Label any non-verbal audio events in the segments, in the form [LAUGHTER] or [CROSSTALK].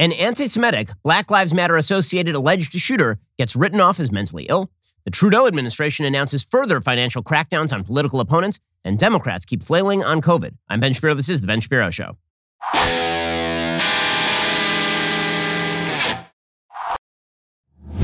An anti Semitic, Black Lives Matter associated alleged shooter gets written off as mentally ill. The Trudeau administration announces further financial crackdowns on political opponents, and Democrats keep flailing on COVID. I'm Ben Shapiro. This is The Ben Shapiro Show.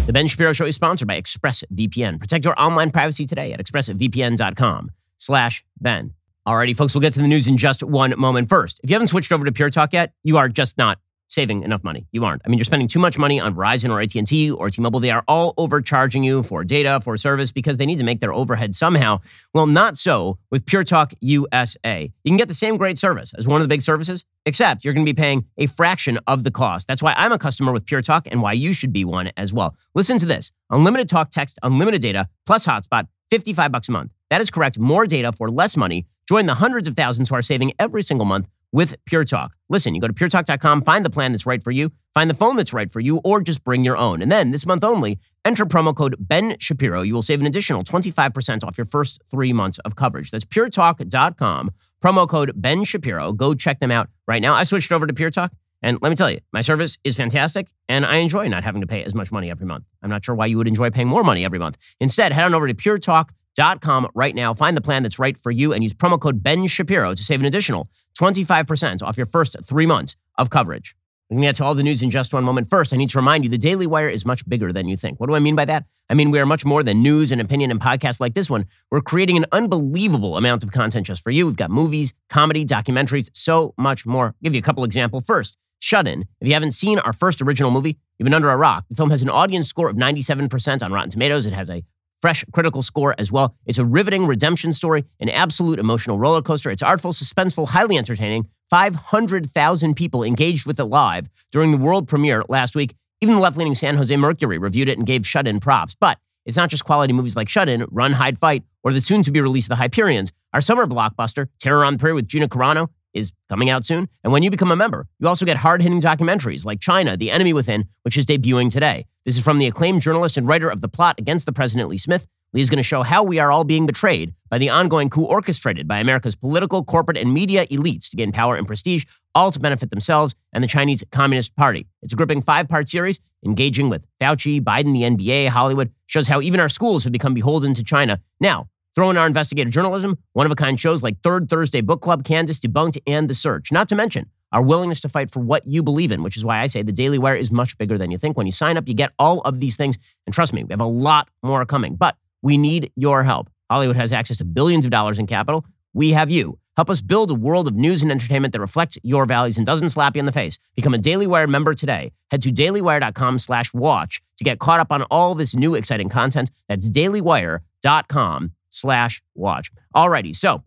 The Ben Shapiro Show is sponsored by ExpressVPN. Protect your online privacy today at expressvpn.com slash Ben. Alrighty, folks, we'll get to the news in just one moment. First, if you haven't switched over to Pure Talk yet, you are just not saving enough money. You aren't. I mean, you're spending too much money on Verizon or AT&T or T-Mobile. They are all overcharging you for data, for service because they need to make their overhead somehow. Well, not so with Pure Talk USA. You can get the same great service as one of the big services, except you're going to be paying a fraction of the cost. That's why I'm a customer with Pure Talk and why you should be one as well. Listen to this. Unlimited talk, text, unlimited data, plus hotspot, 55 bucks a month. That is correct. More data for less money. Join the hundreds of thousands who are saving every single month with Pure Talk. Listen, you go to puretalk.com, find the plan that's right for you, find the phone that's right for you, or just bring your own. And then this month only, enter promo code Ben Shapiro. You will save an additional 25% off your first three months of coverage. That's puretalk.com, promo code Ben Shapiro. Go check them out right now. I switched over to Pure Talk. And let me tell you, my service is fantastic, and I enjoy not having to pay as much money every month. I'm not sure why you would enjoy paying more money every month. Instead, head on over to puretalk.com right now, find the plan that's right for you, and use promo code Ben Shapiro to save an additional 25% off your first three months of coverage. We're going to get to all the news in just one moment. First, I need to remind you the Daily Wire is much bigger than you think. What do I mean by that? I mean, we are much more than news and opinion and podcasts like this one. We're creating an unbelievable amount of content just for you. We've got movies, comedy, documentaries, so much more. I'll give you a couple examples. First, Shut In. If you haven't seen our first original movie, you've been under a rock. The film has an audience score of 97% on Rotten Tomatoes. It has a fresh critical score as well. It's a riveting redemption story, an absolute emotional roller coaster. It's artful, suspenseful, highly entertaining. 500,000 people engaged with it live during the world premiere last week. Even the left leaning San Jose Mercury reviewed it and gave Shut In props. But it's not just quality movies like Shut In, Run, Hide, Fight, or the soon to be released The Hyperions. Our summer blockbuster, Terror on the Prairie with Gina Carano, is coming out soon. And when you become a member, you also get hard hitting documentaries like China, The Enemy Within, which is debuting today. This is from the acclaimed journalist and writer of The Plot Against the President, Lee Smith. Lee is going to show how we are all being betrayed by the ongoing coup orchestrated by America's political, corporate, and media elites to gain power and prestige, all to benefit themselves and the Chinese Communist Party. It's a gripping five part series engaging with Fauci, Biden, the NBA, Hollywood, shows how even our schools have become beholden to China. Now, Throw in our investigative journalism, one of a kind shows like Third Thursday Book Club, Candace Debunked, and The Search. Not to mention our willingness to fight for what you believe in, which is why I say the Daily Wire is much bigger than you think. When you sign up, you get all of these things. And trust me, we have a lot more coming, but we need your help. Hollywood has access to billions of dollars in capital. We have you. Help us build a world of news and entertainment that reflects your values and doesn't slap you in the face. Become a Daily Wire member today. Head to dailywire.com slash watch to get caught up on all this new exciting content. That's dailywire.com slash watch. Alrighty, so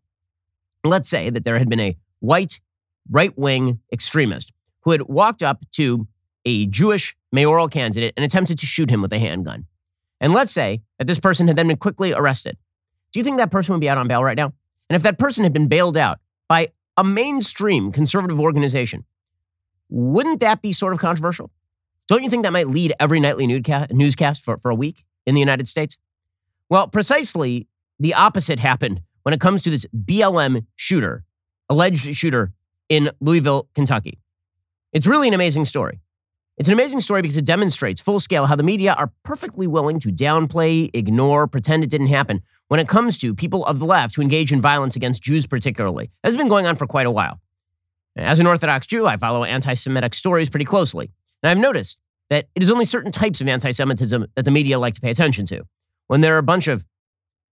let's say that there had been a white right wing extremist who had walked up to a Jewish mayoral candidate and attempted to shoot him with a handgun. And let's say that this person had then been quickly arrested. Do you think that person would be out on bail right now? And if that person had been bailed out by a mainstream conservative organization, wouldn't that be sort of controversial? Don't you think that might lead every nightly newscast for, for a week in the United States? Well, precisely the opposite happened when it comes to this BLM shooter, alleged shooter in Louisville, Kentucky. It's really an amazing story. It's an amazing story because it demonstrates full scale how the media are perfectly willing to downplay, ignore, pretend it didn't happen when it comes to people of the left who engage in violence against Jews, particularly. That's been going on for quite a while. As an Orthodox Jew, I follow anti Semitic stories pretty closely. And I've noticed that it is only certain types of anti Semitism that the media like to pay attention to. When there are a bunch of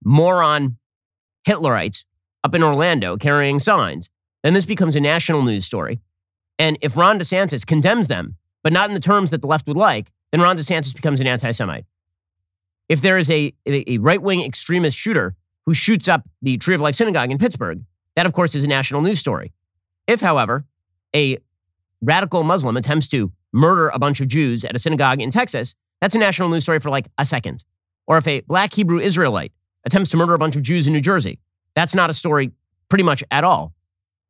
moron Hitlerites up in Orlando carrying signs, then this becomes a national news story. And if Ron DeSantis condemns them, but not in the terms that the left would like, then Ron DeSantis becomes an anti Semite. If there is a, a right wing extremist shooter who shoots up the Tree of Life Synagogue in Pittsburgh, that of course is a national news story. If, however, a radical Muslim attempts to murder a bunch of Jews at a synagogue in Texas, that's a national news story for like a second. Or if a black Hebrew Israelite attempts to murder a bunch of Jews in New Jersey. That's not a story pretty much at all.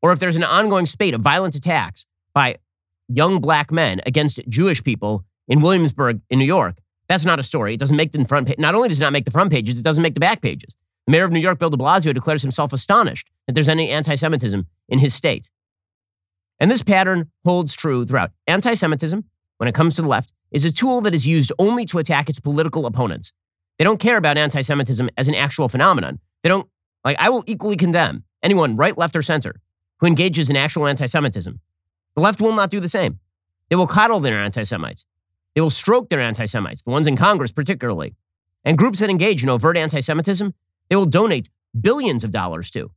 Or if there's an ongoing spate of violent attacks by young black men against Jewish people in Williamsburg in New York, that's not a story. It doesn't make the front page. Not only does it not make the front pages, it doesn't make the back pages. The mayor of New York, Bill de Blasio, declares himself astonished that there's any anti Semitism in his state. And this pattern holds true throughout anti Semitism, when it comes to the left, is a tool that is used only to attack its political opponents. They don't care about anti Semitism as an actual phenomenon. They don't, like, I will equally condemn anyone, right, left, or center, who engages in actual anti Semitism. The left will not do the same. They will coddle their anti Semites. They will stroke their anti Semites, the ones in Congress particularly. And groups that engage in overt anti Semitism, they will donate billions of dollars to.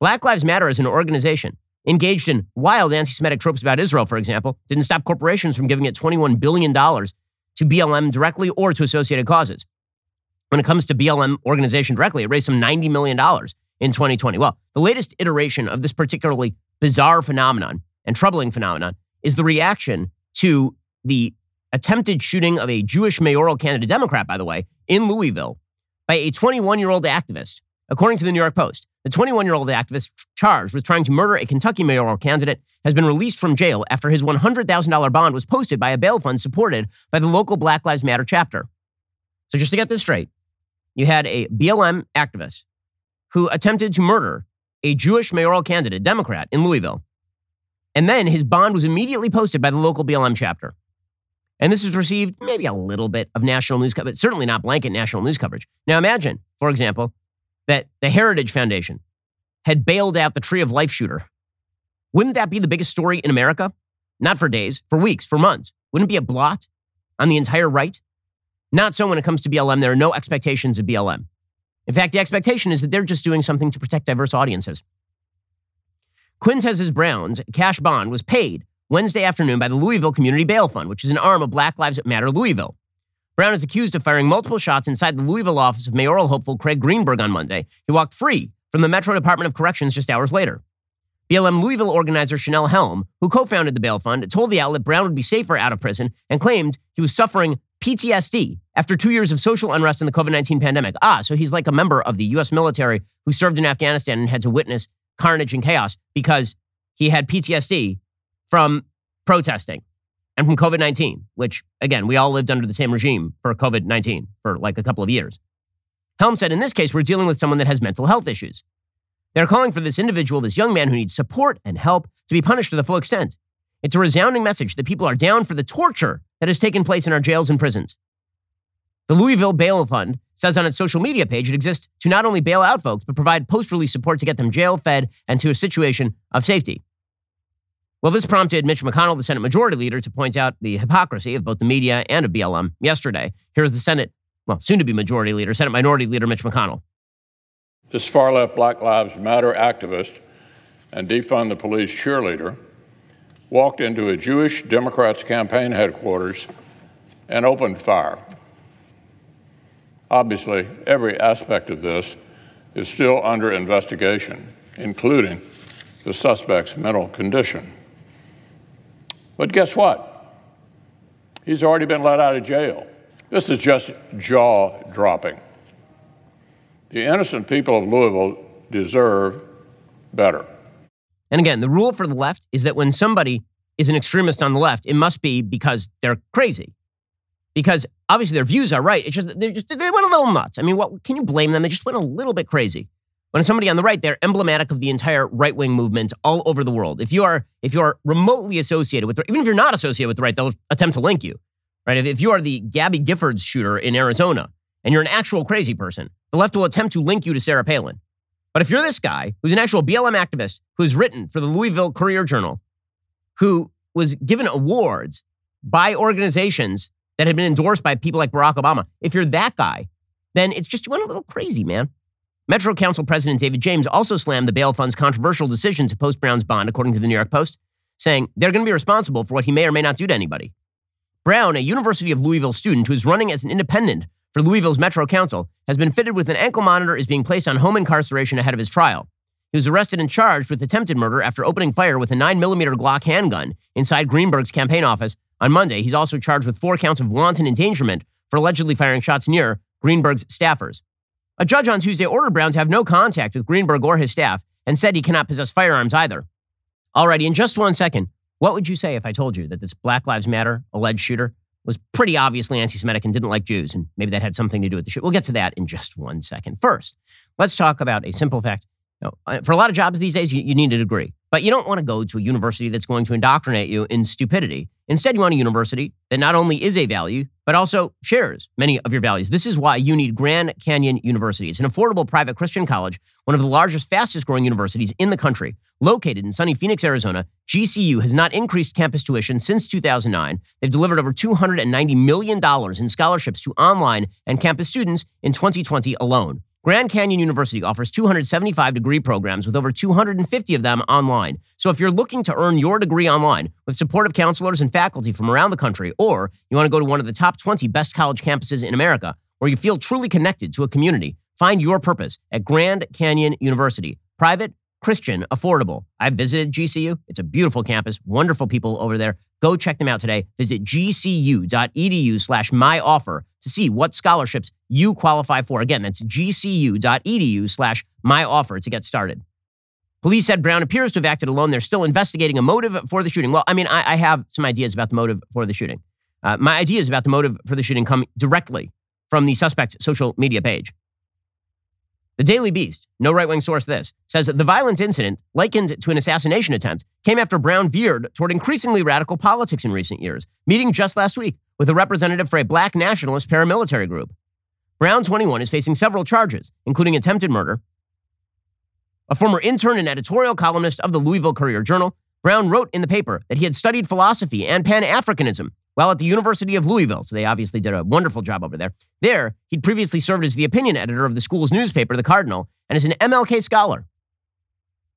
Black Lives Matter as an organization engaged in wild anti Semitic tropes about Israel, for example, didn't stop corporations from giving it $21 billion to BLM directly or to associated causes. When it comes to BLM organization directly, it raised some $90 million in 2020. Well, the latest iteration of this particularly bizarre phenomenon and troubling phenomenon is the reaction to the attempted shooting of a Jewish mayoral candidate, Democrat, by the way, in Louisville by a 21 year old activist, according to the New York Post. The 21 year old activist charged with trying to murder a Kentucky mayoral candidate has been released from jail after his $100,000 bond was posted by a bail fund supported by the local Black Lives Matter chapter. So, just to get this straight, you had a BLM activist who attempted to murder a Jewish mayoral candidate, Democrat, in Louisville. And then his bond was immediately posted by the local BLM chapter. And this has received maybe a little bit of national news coverage, certainly not blanket national news coverage. Now imagine, for example, that the Heritage Foundation had bailed out the Tree of Life shooter. Wouldn't that be the biggest story in America? Not for days, for weeks, for months. Wouldn't it be a blot on the entire right? Not so when it comes to BLM. There are no expectations of BLM. In fact, the expectation is that they're just doing something to protect diverse audiences. Quintez's Brown's cash bond was paid Wednesday afternoon by the Louisville Community Bail Fund, which is an arm of Black Lives Matter Louisville. Brown is accused of firing multiple shots inside the Louisville office of mayoral hopeful Craig Greenberg on Monday. He walked free from the Metro Department of Corrections just hours later. BLM Louisville organizer Chanelle Helm, who co founded the bail fund, told the outlet Brown would be safer out of prison and claimed he was suffering PTSD after two years of social unrest in the COVID 19 pandemic. Ah, so he's like a member of the U.S. military who served in Afghanistan and had to witness carnage and chaos because he had PTSD from protesting and from COVID 19, which, again, we all lived under the same regime for COVID 19 for like a couple of years. Helm said, in this case, we're dealing with someone that has mental health issues. They're calling for this individual, this young man who needs support and help, to be punished to the full extent. It's a resounding message that people are down for the torture that has taken place in our jails and prisons. The Louisville Bail Fund says on its social media page it exists to not only bail out folks, but provide post release support to get them jail fed and to a situation of safety. Well, this prompted Mitch McConnell, the Senate Majority Leader, to point out the hypocrisy of both the media and of BLM yesterday. Here's the Senate, well, soon to be Majority Leader, Senate Minority Leader Mitch McConnell. This far left Black Lives Matter activist and defund the police cheerleader walked into a Jewish Democrats campaign headquarters and opened fire. Obviously, every aspect of this is still under investigation, including the suspect's mental condition. But guess what? He's already been let out of jail. This is just jaw dropping. The innocent people of Louisville deserve better. And again, the rule for the left is that when somebody is an extremist on the left, it must be because they're crazy. Because obviously their views are right. It's just they're just they went a little nuts. I mean, what can you blame them? They just went a little bit crazy. When somebody on the right, they're emblematic of the entire right wing movement all over the world. If you are if you are remotely associated with, the, even if you're not associated with the right, they'll attempt to link you. Right? If, if you are the Gabby Giffords shooter in Arizona and you're an actual crazy person, the left will attempt to link you to Sarah Palin. But if you're this guy who's an actual BLM activist who's written for the Louisville Courier Journal, who was given awards by organizations that had been endorsed by people like Barack Obama, if you're that guy, then it's just you went a little crazy, man. Metro Council President David James also slammed the bail fund's controversial decision to post Brown's bond, according to the New York Post, saying they're going to be responsible for what he may or may not do to anybody. Brown, a University of Louisville student who is running as an independent for Louisville's Metro Council, has been fitted with an ankle monitor, is being placed on home incarceration ahead of his trial. He was arrested and charged with attempted murder after opening fire with a 9mm Glock handgun inside Greenberg's campaign office on Monday. He's also charged with four counts of wanton endangerment for allegedly firing shots near Greenberg's staffers. A judge on Tuesday ordered Brown to have no contact with Greenberg or his staff and said he cannot possess firearms either. Alrighty, in just one second, what would you say if I told you that this Black Lives Matter alleged shooter was pretty obviously anti Semitic and didn't like Jews, and maybe that had something to do with the shoot? We'll get to that in just one second. First, let's talk about a simple fact. You know, uh, for a lot of jobs these days, you, you need a degree, but you don't want to go to a university that's going to indoctrinate you in stupidity Instead, you want a university that not only is a value, but also shares many of your values. This is why you need Grand Canyon University. It's an affordable private Christian college, one of the largest, fastest growing universities in the country. Located in sunny Phoenix, Arizona, GCU has not increased campus tuition since 2009. They've delivered over $290 million in scholarships to online and campus students in 2020 alone. Grand Canyon University offers 275 degree programs with over 250 of them online. So if you're looking to earn your degree online with supportive counselors and faculty from around the country, or you want to go to one of the top 20 best college campuses in America, where you feel truly connected to a community, find your purpose at Grand Canyon University. Private, Christian, affordable. I've visited GCU. It's a beautiful campus, wonderful people over there. Go check them out today. Visit gcu.edu slash my offer to see what scholarships you qualify for. Again, that's gcu.edu slash my offer to get started. Police said Brown appears to have acted alone. They're still investigating a motive for the shooting. Well, I mean, I, I have some ideas about the motive for the shooting. Uh, my ideas about the motive for the shooting come directly from the suspect's social media page. The Daily Beast, no right wing source this, says the violent incident, likened to an assassination attempt, came after Brown veered toward increasingly radical politics in recent years, meeting just last week with a representative for a black nationalist paramilitary group. Brown, 21, is facing several charges, including attempted murder. A former intern and editorial columnist of the Louisville Courier Journal, Brown wrote in the paper that he had studied philosophy and Pan Africanism while at the University of Louisville. So they obviously did a wonderful job over there. There, he'd previously served as the opinion editor of the school's newspaper, The Cardinal, and is an MLK scholar.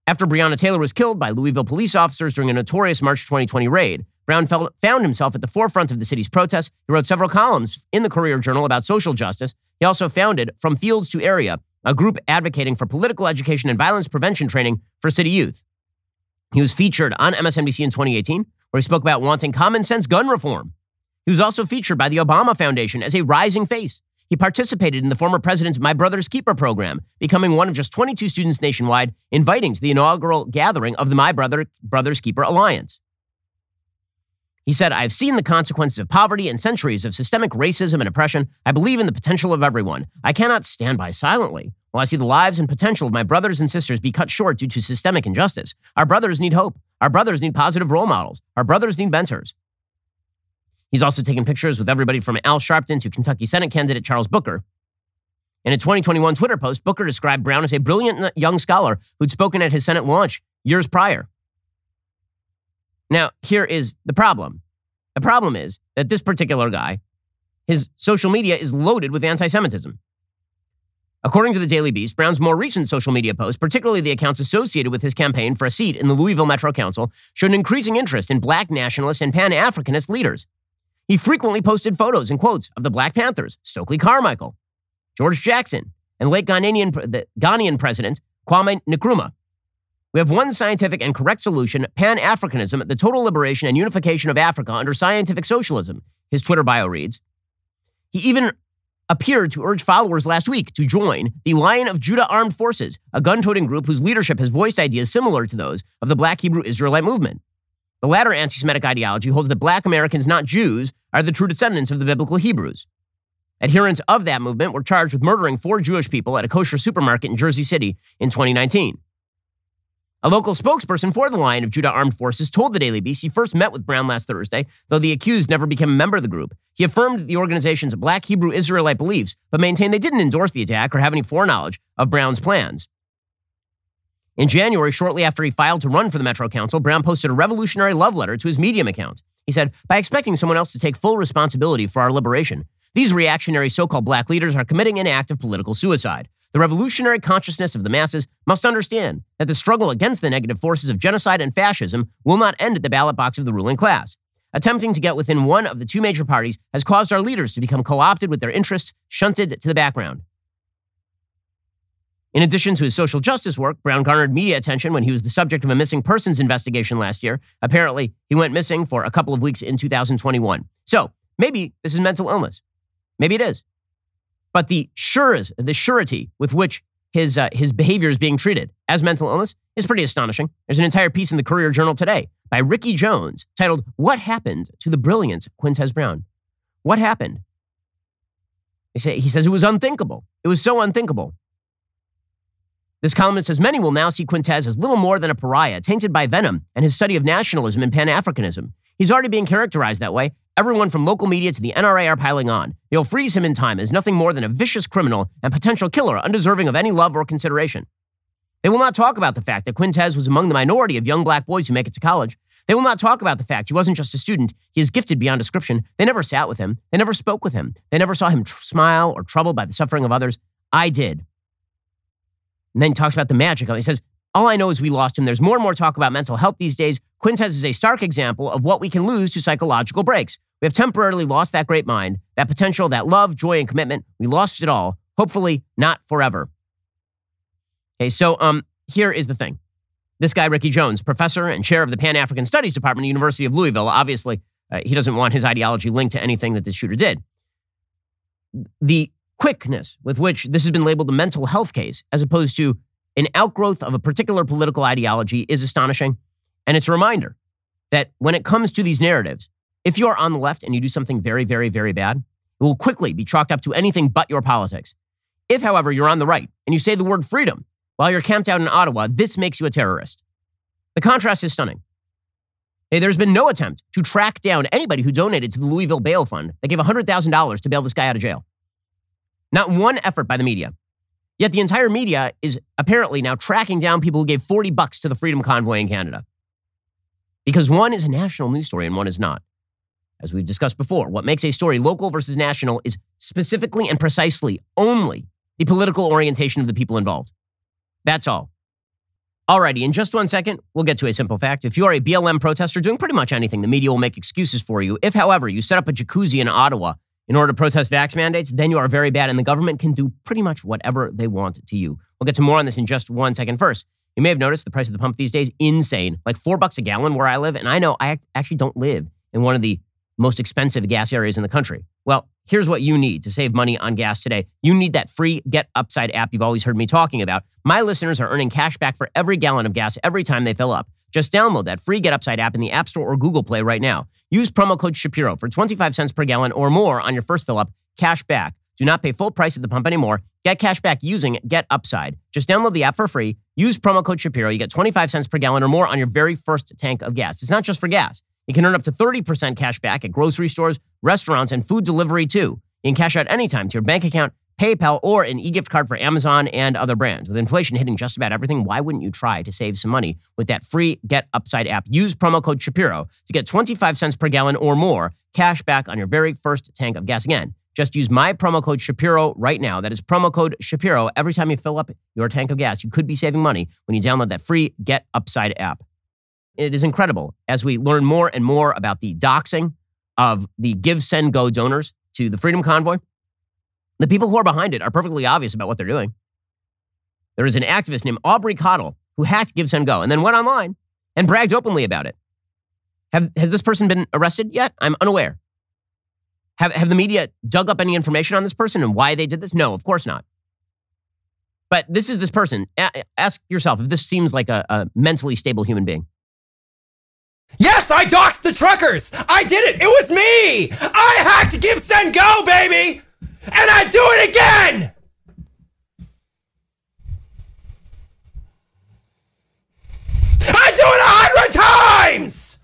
After Breonna Taylor was killed by Louisville police officers during a notorious March 2020 raid, Brown felt, found himself at the forefront of the city's protests. He wrote several columns in the Courier Journal about social justice. He also founded From Fields to Area, a group advocating for political education and violence prevention training for city youth. He was featured on MSNBC in 2018, where he spoke about wanting common sense gun reform. He was also featured by the Obama Foundation as a rising face. He participated in the former president's My Brother's Keeper program, becoming one of just 22 students nationwide inviting to the inaugural gathering of the My Brother Brothers Keeper Alliance. He said, I've seen the consequences of poverty and centuries of systemic racism and oppression. I believe in the potential of everyone. I cannot stand by silently while I see the lives and potential of my brothers and sisters be cut short due to systemic injustice. Our brothers need hope. Our brothers need positive role models. Our brothers need mentors. He's also taken pictures with everybody from Al Sharpton to Kentucky Senate candidate Charles Booker. In a 2021 Twitter post, Booker described Brown as a brilliant young scholar who'd spoken at his Senate launch years prior. Now, here is the problem. The problem is that this particular guy, his social media is loaded with anti Semitism. According to the Daily Beast, Brown's more recent social media posts, particularly the accounts associated with his campaign for a seat in the Louisville Metro Council, showed an increasing interest in black nationalist and pan Africanist leaders. He frequently posted photos and quotes of the Black Panthers, Stokely Carmichael, George Jackson, and late Ghanaian, the Ghanaian president Kwame Nkrumah. We have one scientific and correct solution Pan Africanism, the total liberation and unification of Africa under scientific socialism, his Twitter bio reads. He even appeared to urge followers last week to join the Lion of Judah Armed Forces, a gun toting group whose leadership has voiced ideas similar to those of the Black Hebrew Israelite movement. The latter anti Semitic ideology holds that black Americans, not Jews, are the true descendants of the biblical Hebrews. Adherents of that movement were charged with murdering four Jewish people at a kosher supermarket in Jersey City in 2019. A local spokesperson for the Lion of Judah Armed Forces told the Daily Beast he first met with Brown last Thursday, though the accused never became a member of the group. He affirmed the organization's black Hebrew Israelite beliefs, but maintained they didn't endorse the attack or have any foreknowledge of Brown's plans. In January, shortly after he filed to run for the Metro Council, Brown posted a revolutionary love letter to his Medium account. He said, By expecting someone else to take full responsibility for our liberation, these reactionary so called black leaders are committing an act of political suicide. The revolutionary consciousness of the masses must understand that the struggle against the negative forces of genocide and fascism will not end at the ballot box of the ruling class. Attempting to get within one of the two major parties has caused our leaders to become co opted with their interests shunted to the background. In addition to his social justice work, Brown garnered media attention when he was the subject of a missing persons investigation last year. Apparently, he went missing for a couple of weeks in 2021. So maybe this is mental illness. Maybe it is. But the sure the surety with which his uh, his behavior is being treated as mental illness is pretty astonishing. There's an entire piece in the Courier Journal today by Ricky Jones titled "What Happened to the Brilliant Quintez Brown." What happened? He, say, he says it was unthinkable. It was so unthinkable. This columnist says many will now see Quintez as little more than a pariah, tainted by venom and his study of nationalism and Pan Africanism. He's already being characterized that way. Everyone from local media to the NRA are piling on. They'll freeze him in time as nothing more than a vicious criminal and potential killer undeserving of any love or consideration. They will not talk about the fact that Quintez was among the minority of young black boys who make it to college. They will not talk about the fact he wasn't just a student, he is gifted beyond description. They never sat with him, they never spoke with him, they never saw him tr- smile or troubled by the suffering of others. I did. And then he talks about the magic. He says, All I know is we lost him. There's more and more talk about mental health these days. Quintez is a stark example of what we can lose to psychological breaks. We have temporarily lost that great mind, that potential, that love, joy, and commitment. We lost it all. Hopefully, not forever. Okay, so um, here is the thing. This guy, Ricky Jones, professor and chair of the Pan African Studies Department at the University of Louisville, obviously, uh, he doesn't want his ideology linked to anything that this shooter did. The quickness with which this has been labeled a mental health case, as opposed to an outgrowth of a particular political ideology, is astonishing. And it's a reminder that when it comes to these narratives, if you are on the left and you do something very, very, very bad, it will quickly be chalked up to anything but your politics. If, however, you're on the right and you say the word freedom while you're camped out in Ottawa, this makes you a terrorist. The contrast is stunning. Hey, there's been no attempt to track down anybody who donated to the Louisville Bail Fund that gave $100,000 to bail this guy out of jail. Not one effort by the media. Yet the entire media is apparently now tracking down people who gave 40 bucks to the Freedom Convoy in Canada. Because one is a national news story and one is not. As we've discussed before, what makes a story local versus national is specifically and precisely only the political orientation of the people involved. That's all. Alrighty, in just one second, we'll get to a simple fact. If you are a BLM protester doing pretty much anything, the media will make excuses for you. If, however, you set up a jacuzzi in Ottawa in order to protest vax mandates, then you are very bad, and the government can do pretty much whatever they want to you. We'll get to more on this in just one second. First, you may have noticed the price of the pump these days insane, like four bucks a gallon where I live, and I know I actually don't live in one of the most expensive gas areas in the country. Well, here's what you need to save money on gas today. You need that free Get Upside app you've always heard me talking about. My listeners are earning cash back for every gallon of gas every time they fill up. Just download that free Get Upside app in the App Store or Google Play right now. Use promo code Shapiro for 25 cents per gallon or more on your first fill up. Cash back. Do not pay full price at the pump anymore. Get cash back using Get Upside. Just download the app for free. Use promo code Shapiro. You get 25 cents per gallon or more on your very first tank of gas. It's not just for gas. You can earn up to 30% cash back at grocery stores, restaurants, and food delivery too. You can cash out anytime to your bank account, PayPal, or an e-gift card for Amazon and other brands. With inflation hitting just about everything, why wouldn't you try to save some money with that free Get Upside app? Use promo code Shapiro to get 25 cents per gallon or more cash back on your very first tank of gas. Again, just use my promo code Shapiro right now. That is promo code Shapiro. Every time you fill up your tank of gas, you could be saving money when you download that free Get Upside app. It is incredible as we learn more and more about the doxing of the GiveSendGo donors to the Freedom Convoy. The people who are behind it are perfectly obvious about what they're doing. There is an activist named Aubrey Cottle who hacked GiveSendGo and then went online and bragged openly about it. Have, has this person been arrested yet? I'm unaware. Have, have the media dug up any information on this person and why they did this? No, of course not. But this is this person. A- ask yourself if this seems like a, a mentally stable human being. Yes, I doxed the truckers. I did it. It was me. I hacked GiveSendGo, baby. And I do it again. I do it a hundred times.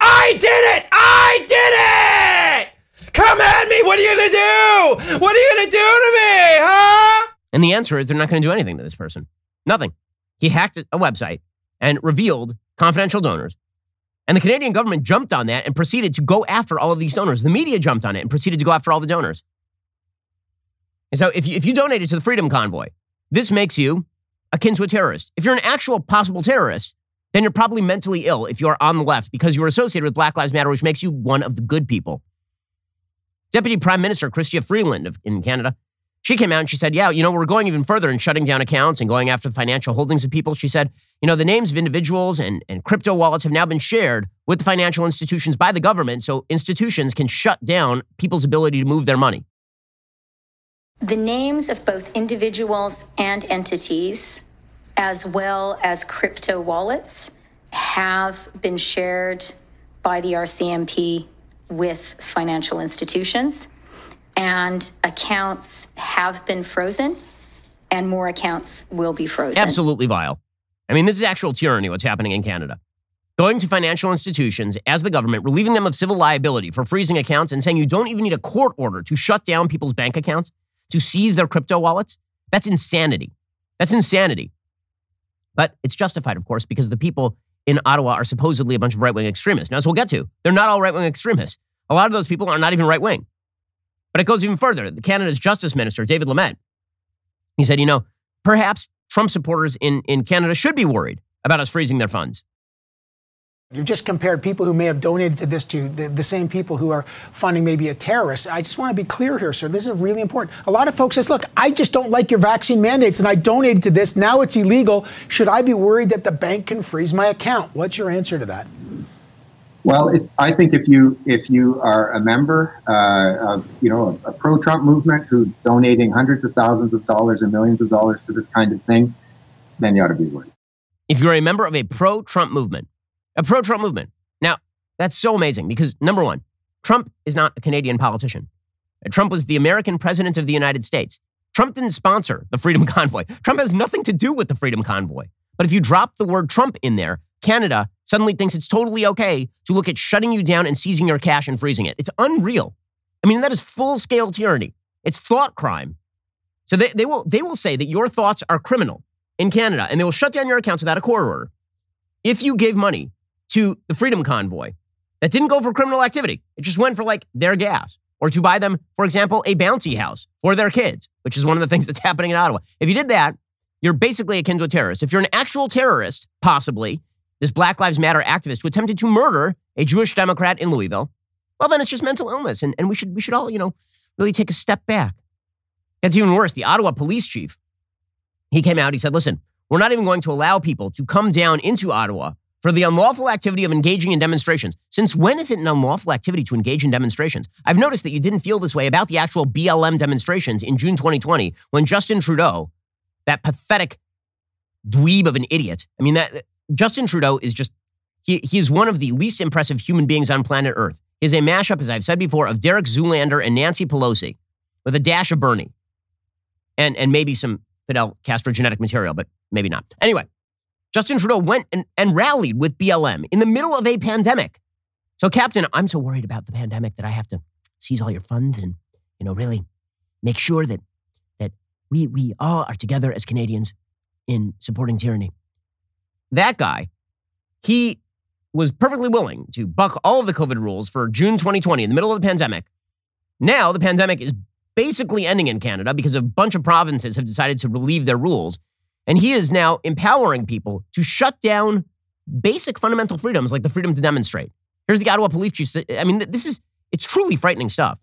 I did it. I did it. Come at me. What are you gonna do? What are you gonna do to me, huh? And the answer is they're not going to do anything to this person. Nothing. He hacked a website and revealed confidential donors and the Canadian government jumped on that and proceeded to go after all of these donors. The media jumped on it and proceeded to go after all the donors. And so if you, if you donated to the Freedom Convoy, this makes you akin to a terrorist. If you're an actual possible terrorist, then you're probably mentally ill if you are on the left because you are associated with Black Lives Matter, which makes you one of the good people. Deputy Prime Minister Chrystia Freeland of, in Canada she came out and she said, Yeah, you know, we're going even further and shutting down accounts and going after the financial holdings of people. She said, You know, the names of individuals and, and crypto wallets have now been shared with the financial institutions by the government so institutions can shut down people's ability to move their money. The names of both individuals and entities, as well as crypto wallets, have been shared by the RCMP with financial institutions and accounts have been frozen and more accounts will be frozen. Absolutely vile. I mean, this is actual tyranny what's happening in Canada. going to financial institutions as the government, relieving them of civil liability for freezing accounts and saying you don't even need a court order to shut down people's bank accounts, to seize their crypto wallets. That's insanity. That's insanity. But it's justified, of course, because the people in Ottawa are supposedly a bunch of right wing extremists. Now, as we'll get to, they're not all right wing extremists. A lot of those people are not even right wing. But it goes even further. Canada's Justice Minister, David Lametti, he said, you know, perhaps Trump supporters in, in Canada should be worried about us freezing their funds. You've just compared people who may have donated to this to the, the, same people who are funding maybe a terrorist. I just want to be clear here, sir. This is really important. A lot of folks say, look, I just don't like your vaccine mandates and I donated to this. Now it's illegal. Should I be worried that the bank can freeze my account? What's your answer to that? Well, if, I think if you if you are a member uh, of you know a, a pro-Trump movement who's donating hundreds of thousands of dollars and millions of dollars to this kind of thing, then you ought to be worried. If you're a member of a pro-Trump movement, a pro-Trump movement, now that's so amazing because number one, Trump is not a Canadian politician. Trump was the American president of the United States. Trump didn't sponsor the Freedom [LAUGHS] Convoy. Trump has nothing to do with the Freedom Convoy. But if you drop the word Trump in there, Canada suddenly thinks it's totally okay to look at shutting you down and seizing your cash and freezing it. It's unreal. I mean, that is full scale tyranny. It's thought crime. So they, they, will, they will say that your thoughts are criminal in Canada and they will shut down your accounts without a court order. If you gave money to the Freedom Convoy that didn't go for criminal activity, it just went for like their gas or to buy them, for example, a bouncy house for their kids, which is one of the things that's happening in Ottawa. If you did that, you're basically akin to a terrorist. If you're an actual terrorist, possibly, this Black Lives Matter activist who attempted to murder a Jewish Democrat in Louisville, well, then it's just mental illness. And, and we, should, we should all, you know, really take a step back. It's even worse. The Ottawa police chief, he came out, he said, listen, we're not even going to allow people to come down into Ottawa for the unlawful activity of engaging in demonstrations. Since when is it an unlawful activity to engage in demonstrations? I've noticed that you didn't feel this way about the actual BLM demonstrations in June 2020 when Justin Trudeau, that pathetic dweeb of an idiot, I mean, that Justin Trudeau is just, he, he is one of the least impressive human beings on planet Earth. He is a mashup, as I've said before, of Derek Zoolander and Nancy Pelosi with a dash of Bernie and, and maybe some Fidel Castro genetic material, but maybe not. Anyway, Justin Trudeau went and, and rallied with BLM in the middle of a pandemic. So, Captain, I'm so worried about the pandemic that I have to seize all your funds and, you know, really make sure that that we we all are together as Canadians in supporting tyranny that guy, he was perfectly willing to buck all of the COVID rules for June 2020 in the middle of the pandemic. Now the pandemic is basically ending in Canada because a bunch of provinces have decided to relieve their rules. And he is now empowering people to shut down basic fundamental freedoms like the freedom to demonstrate. Here's the Ottawa police chief. I mean, this is, it's truly frightening stuff.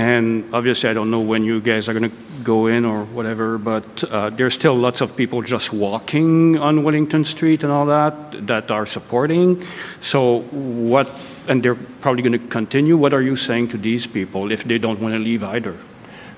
And obviously, I don't know when you guys are going to go in or whatever, but uh, there's still lots of people just walking on Wellington Street and all that that are supporting. So, what, and they're probably going to continue. What are you saying to these people if they don't want to leave either?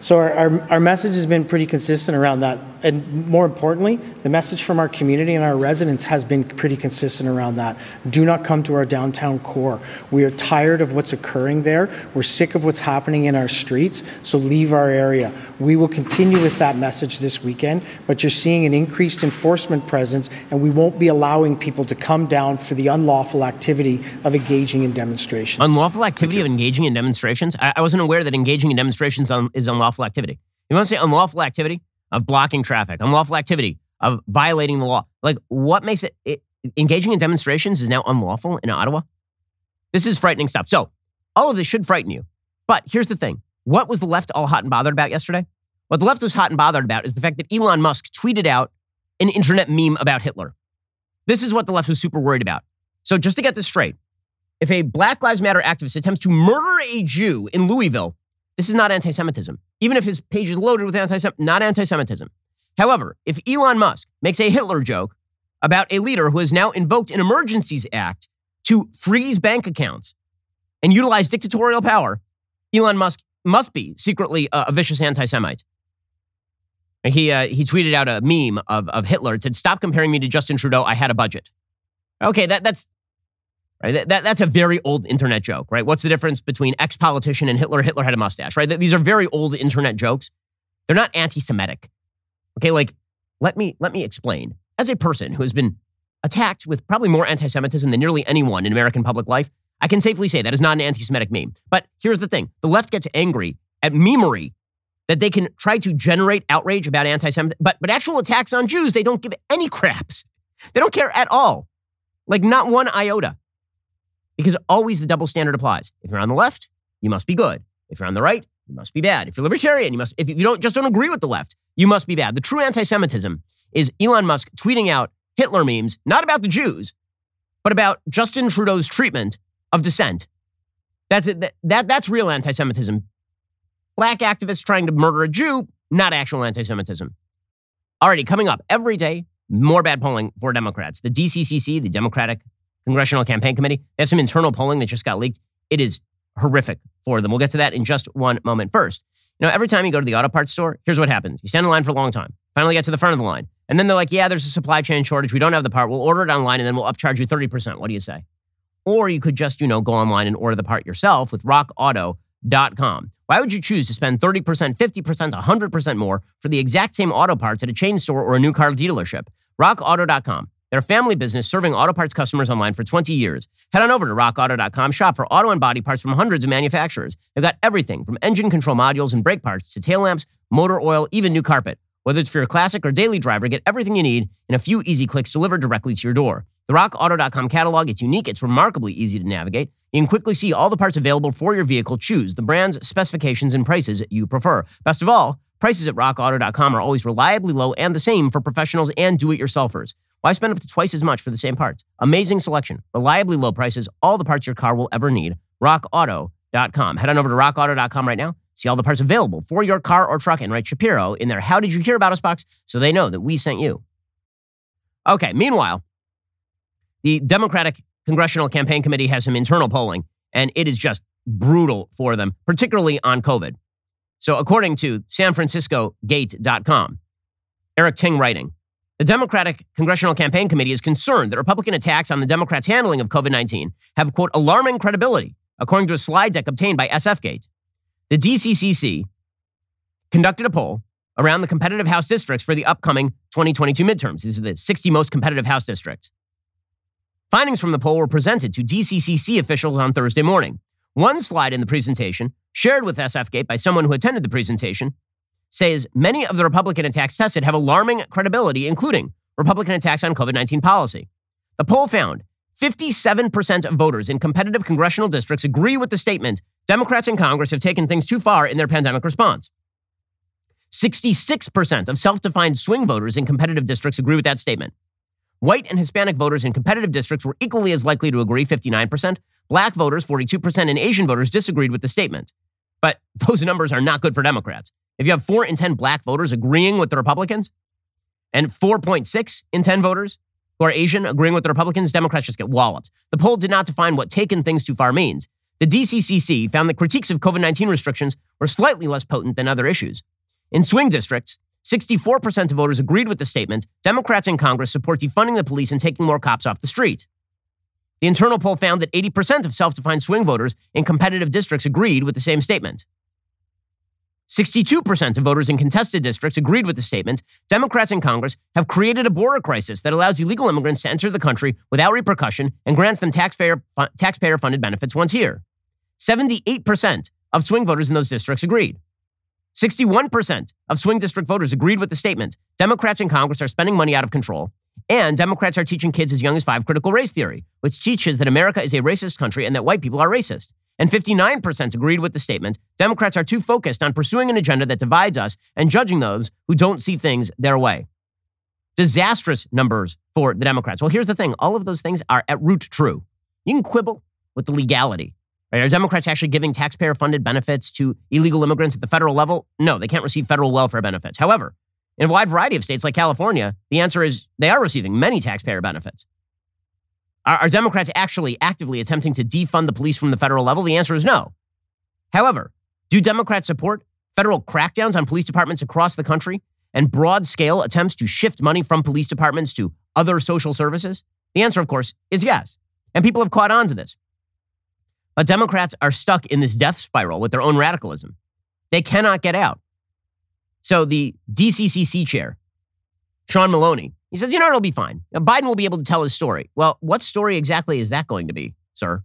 So, our, our, our message has been pretty consistent around that and more importantly, the message from our community and our residents has been pretty consistent around that. Do not come to our downtown core. We are tired of what's occurring there. We're sick of what's happening in our streets, so leave our area. We will continue with that message this weekend, but you're seeing an increased enforcement presence, and we won't be allowing people to come down for the unlawful activity of engaging in demonstrations. Unlawful activity of engaging in demonstrations? I, I wasn't aware that engaging in demonstrations un- is unlawful activity. You want to say unlawful activity? Of blocking traffic, unlawful activity, of violating the law. Like, what makes it, it engaging in demonstrations is now unlawful in Ottawa? This is frightening stuff. So, all of this should frighten you. But here's the thing what was the left all hot and bothered about yesterday? What the left was hot and bothered about is the fact that Elon Musk tweeted out an internet meme about Hitler. This is what the left was super worried about. So, just to get this straight, if a Black Lives Matter activist attempts to murder a Jew in Louisville, this is not anti Semitism. Even if his page is loaded with anti not anti Semitism. However, if Elon Musk makes a Hitler joke about a leader who has now invoked an Emergencies Act to freeze bank accounts and utilize dictatorial power, Elon Musk must be secretly a, a vicious anti Semite. He, uh, he tweeted out a meme of, of Hitler. It said, Stop comparing me to Justin Trudeau. I had a budget. Okay, that, that's, Right? That, that, that's a very old internet joke, right? What's the difference between ex politician and Hitler? Hitler had a mustache, right? These are very old internet jokes. They're not anti Semitic. Okay, like, let me, let me explain. As a person who has been attacked with probably more anti Semitism than nearly anyone in American public life. I can safely say that is not an anti Semitic meme. But here's the thing the left gets angry at memery that they can try to generate outrage about anti Semitism, but, but actual attacks on Jews, they don't give any [LAUGHS] craps. They don't care at all. Like, not one iota. Because always the double standard applies. If you're on the left, you must be good. If you're on the right, you must be bad. If you're libertarian, you must, if you don't just don't agree with the left, you must be bad. The true anti Semitism is Elon Musk tweeting out Hitler memes, not about the Jews, but about Justin Trudeau's treatment of dissent. That's it. That, that, that's real anti Semitism. Black activists trying to murder a Jew, not actual anti Semitism. Alrighty, coming up every day, more bad polling for Democrats. The DCCC, the Democratic Congressional Campaign Committee, they have some internal polling that just got leaked. It is horrific for them. We'll get to that in just one moment. First, you know, every time you go to the auto parts store, here's what happens. You stand in line for a long time, finally get to the front of the line. And then they're like, yeah, there's a supply chain shortage. We don't have the part. We'll order it online and then we'll upcharge you 30%. What do you say? Or you could just, you know, go online and order the part yourself with rockauto.com. Why would you choose to spend 30%, 50%, 100% more for the exact same auto parts at a chain store or a new car dealership? rockauto.com. They're a family business serving auto parts customers online for 20 years. Head on over to rockauto.com, shop for auto and body parts from hundreds of manufacturers. They've got everything from engine control modules and brake parts to tail lamps, motor oil, even new carpet. Whether it's for your classic or daily driver, get everything you need in a few easy clicks delivered directly to your door. The rockauto.com catalog, it's unique, it's remarkably easy to navigate. You can quickly see all the parts available for your vehicle, choose the brands, specifications, and prices you prefer. Best of all, prices at rockauto.com are always reliably low and the same for professionals and do-it-yourselfers. Why spend up to twice as much for the same parts? Amazing selection, reliably low prices, all the parts your car will ever need. RockAuto.com. Head on over to RockAuto.com right now. See all the parts available for your car or truck and write Shapiro in their How Did You Hear About Us box so they know that we sent you. Okay, meanwhile, the Democratic Congressional Campaign Committee has some internal polling, and it is just brutal for them, particularly on COVID. So, according to SanFranciscoGate.com, Eric Ting writing, the Democratic Congressional Campaign Committee is concerned that Republican attacks on the Democrats' handling of COVID 19 have, quote, alarming credibility, according to a slide deck obtained by SFGate. The DCCC conducted a poll around the competitive House districts for the upcoming 2022 midterms. These are the 60 most competitive House districts. Findings from the poll were presented to DCCC officials on Thursday morning. One slide in the presentation, shared with SFGate by someone who attended the presentation, says many of the Republican attacks tested have alarming credibility, including Republican attacks on COVID 19 policy. The poll found 57% of voters in competitive congressional districts agree with the statement Democrats in Congress have taken things too far in their pandemic response. 66% of self defined swing voters in competitive districts agree with that statement. White and Hispanic voters in competitive districts were equally as likely to agree, 59%. Black voters, 42%, and Asian voters disagreed with the statement. But [LAUGHS] those numbers are not good for Democrats. If you have four in 10 black voters agreeing with the Republicans and 4.6 in 10 voters who are Asian agreeing with the Republicans, Democrats just get walloped. The poll did not define what taken things too far means. The DCCC found that critiques of COVID 19 restrictions were slightly less potent than other issues. In swing districts, 64% of voters agreed with the statement Democrats in Congress support defunding the police and taking more cops off the street. The internal poll found that 80% of self defined swing voters in competitive districts agreed with the same statement. 62% of voters in contested districts agreed with the statement Democrats in Congress have created a border crisis that allows illegal immigrants to enter the country without repercussion and grants them taxpayer, taxpayer funded benefits once here. 78% of swing voters in those districts agreed. 61% of swing district voters agreed with the statement Democrats in Congress are spending money out of control, and Democrats are teaching kids as young as five critical race theory, which teaches that America is a racist country and that white people are racist and 59% agreed with the statement Democrats are too focused on pursuing an agenda that divides us and judging those who don't see things their way. Disastrous numbers for the Democrats. Well, here's the thing all of those things are at root true. You can quibble with the legality. Right? Are Democrats actually giving taxpayer funded benefits to illegal immigrants at the federal level? No, they can't receive federal welfare benefits. However, in a wide variety of states like California, the answer is they are receiving many taxpayer benefits. Are, are Democrats actually actively attempting to defund the police from the federal level? The answer is no. However, do Democrats support federal crackdowns on police departments across the country and broad scale attempts to shift money from police departments to other social services? The answer, of course, is yes. And people have caught on to this. But Democrats are stuck in this death spiral with their own radicalism. They cannot get out. So the DCCC chair, Sean Maloney, He says, you know, it'll be fine. Biden will be able to tell his story. Well, what story exactly is that going to be, sir?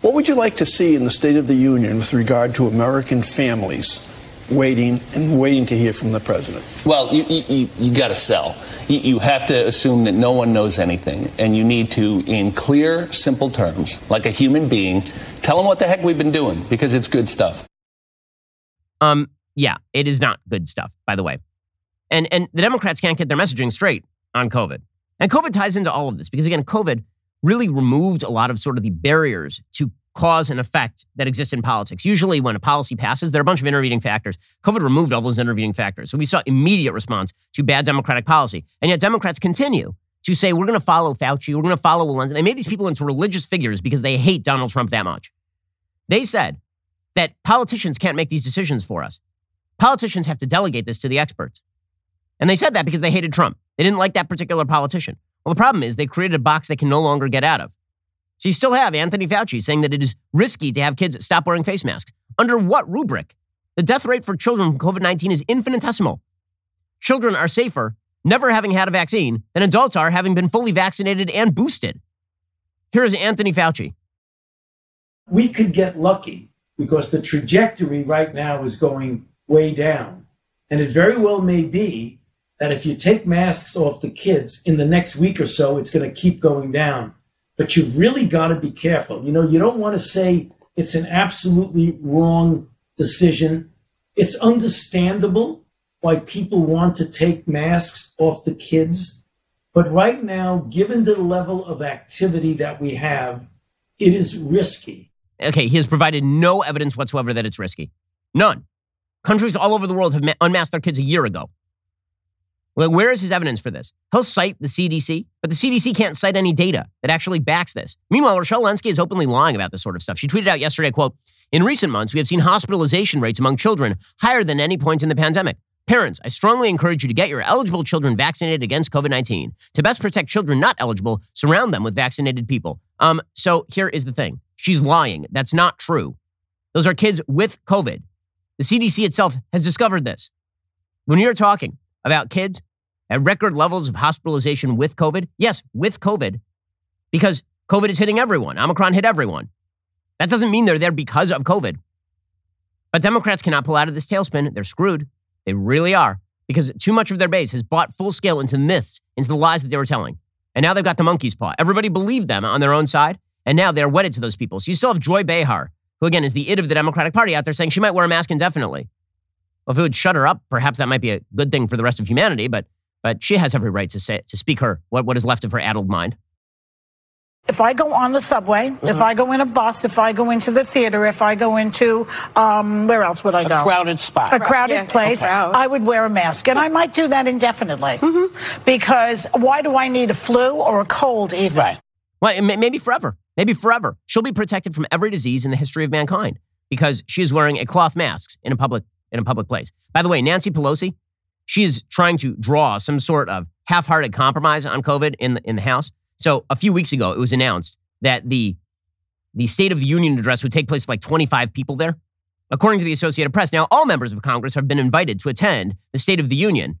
What would you like to see in the State of the Union with regard to American families waiting and waiting to hear from the president? Well, you, you, you got to sell. You, you have to assume that no one knows anything, and you need to, in clear, simple terms, like a human being, tell them what the heck we've been doing because it's good stuff. Um, yeah, it is not good stuff, by the way. And and the Democrats can't get their messaging straight on COVID. And COVID ties into all of this because again, COVID really removed a lot of sort of the barriers to cause and effect that exist in politics. Usually when a policy passes, there are a bunch of intervening factors. COVID removed all those intervening factors. So we saw immediate response to bad Democratic policy. And yet Democrats continue to say, we're going to follow Fauci, we're going to follow Walensky. They made these people into religious figures because they hate Donald Trump that much. They said that politicians can't make these decisions for us. Politicians have to delegate this to the experts. And they said that because they hated Trump. They didn't like that particular politician. Well, the problem is they created a box they can no longer get out of. So you still have Anthony Fauci saying that it is risky to have kids stop wearing face masks. Under what rubric? The death rate for children from COVID 19 is infinitesimal. Children are safer never having had a vaccine than adults are having been fully vaccinated and boosted. Here is Anthony Fauci. We could get lucky because the trajectory right now is going way down. And it very well may be that if you take masks off the kids in the next week or so, it's going to keep going down. But you've really got to be careful. You know, you don't want to say it's an absolutely wrong decision. It's understandable why people want to take masks off the kids. But right now, given the level of activity that we have, it is risky. Okay, he has provided no evidence whatsoever that it's risky. None. Countries all over the world have unmasked their kids a year ago. Where is his evidence for this? He'll cite the CDC, but the CDC can't cite any data that actually backs this. Meanwhile, Rochelle Walensky is openly lying about this sort of stuff. She tweeted out yesterday, quote, In recent months, we have seen hospitalization rates among children higher than any point in the pandemic. Parents, I strongly encourage you to get your eligible children vaccinated against COVID 19. To best protect children not eligible, surround them with vaccinated people. Um, so here is the thing she's lying. That's not true. Those are kids with COVID. The CDC itself has discovered this. When you're talking about kids at record levels of hospitalization with COVID, yes, with COVID, because COVID is hitting everyone. Omicron hit everyone. That doesn't mean they're there because of COVID. But Democrats cannot pull out of this tailspin. They're screwed. They really are because too much of their base has bought full scale into myths, into the lies that they were telling. And now they've got the monkey's paw. Everybody believed them on their own side, and now they're wedded to those people. So you still have Joy Behar, who again is the it of the Democratic Party out there saying she might wear a mask indefinitely. Well, if it would shut her up, perhaps that might be a good thing for the rest of humanity, but but she has every right to say to speak her what, what is left of her addled mind. If I go on the subway, mm-hmm. if I go in a bus, if I go into the theater, if I go into um, where else would I go? A crowded spot. A crowded yes, place. I would wear a mask, and I might do that indefinitely. Mm-hmm. Because why do I need a flu or a cold even? Right. Well, maybe forever. Maybe forever. She'll be protected from every disease in the history of mankind because she is wearing a cloth mask in a public in a public place. By the way, Nancy Pelosi, she is trying to draw some sort of half-hearted compromise on COVID in the, in the House. So a few weeks ago, it was announced that the the State of the Union address would take place with like 25 people there. According to the Associated Press, now all members of Congress have been invited to attend the State of the Union.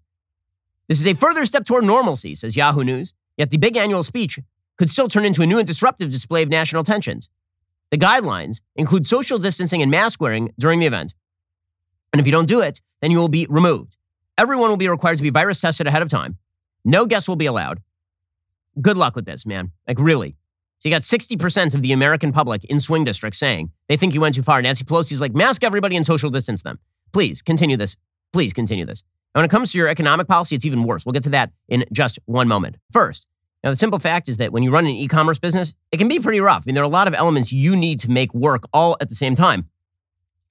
This is a further step toward normalcy, says Yahoo News. Yet the big annual speech could still turn into a new and disruptive display of national tensions. The guidelines include social distancing and mask wearing during the event. And if you don't do it, then you will be removed. Everyone will be required to be virus tested ahead of time. No guests will be allowed. Good luck with this, man. Like, really. So you got 60% of the American public in swing districts saying they think you went too far. Nancy Pelosi's like, mask everybody and social distance them. Please continue this. Please continue this. And when it comes to your economic policy, it's even worse. We'll get to that in just one moment. First, now the simple fact is that when you run an e commerce business, it can be pretty rough. I mean, there are a lot of elements you need to make work all at the same time.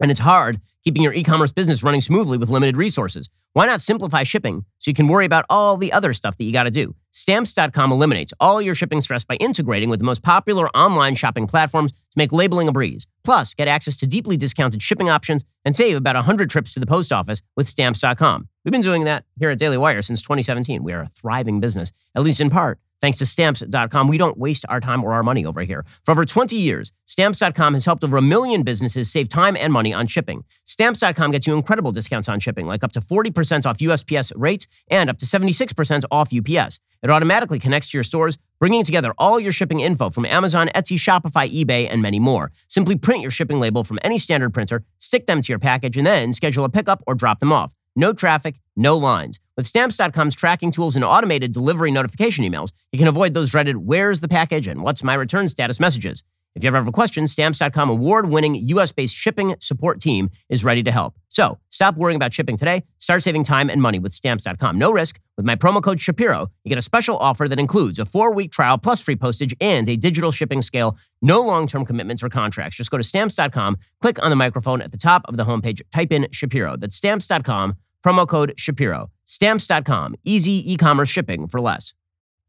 And it's hard keeping your e commerce business running smoothly with limited resources. Why not simplify shipping so you can worry about all the other stuff that you got to do? Stamps.com eliminates all your shipping stress by integrating with the most popular online shopping platforms to make labeling a breeze. Plus, get access to deeply discounted shipping options and save about 100 trips to the post office with Stamps.com. We've been doing that here at Daily Wire since 2017. We are a thriving business, at least in part Thanks to stamps.com, we don't waste our time or our money over here. For over 20 years, stamps.com has helped over a million businesses save time and money on shipping. Stamps.com gets you incredible discounts on shipping, like up to 40% off USPS rates and up to 76% off UPS. It automatically connects to your stores, bringing together all your shipping info from Amazon, Etsy, Shopify, eBay, and many more. Simply print your shipping label from any standard printer, stick them to your package, and then schedule a pickup or drop them off. No traffic, no lines. With stamps.com's tracking tools and automated delivery notification emails, you can avoid those dreaded where's the package and what's my return status messages. If you ever have a question, stamps.com award winning US based shipping support team is ready to help. So stop worrying about shipping today. Start saving time and money with stamps.com. No risk. With my promo code Shapiro, you get a special offer that includes a four week trial plus free postage and a digital shipping scale. No long term commitments or contracts. Just go to stamps.com, click on the microphone at the top of the homepage, type in Shapiro. That's stamps.com, promo code Shapiro. Stamps.com. Easy e commerce shipping for less.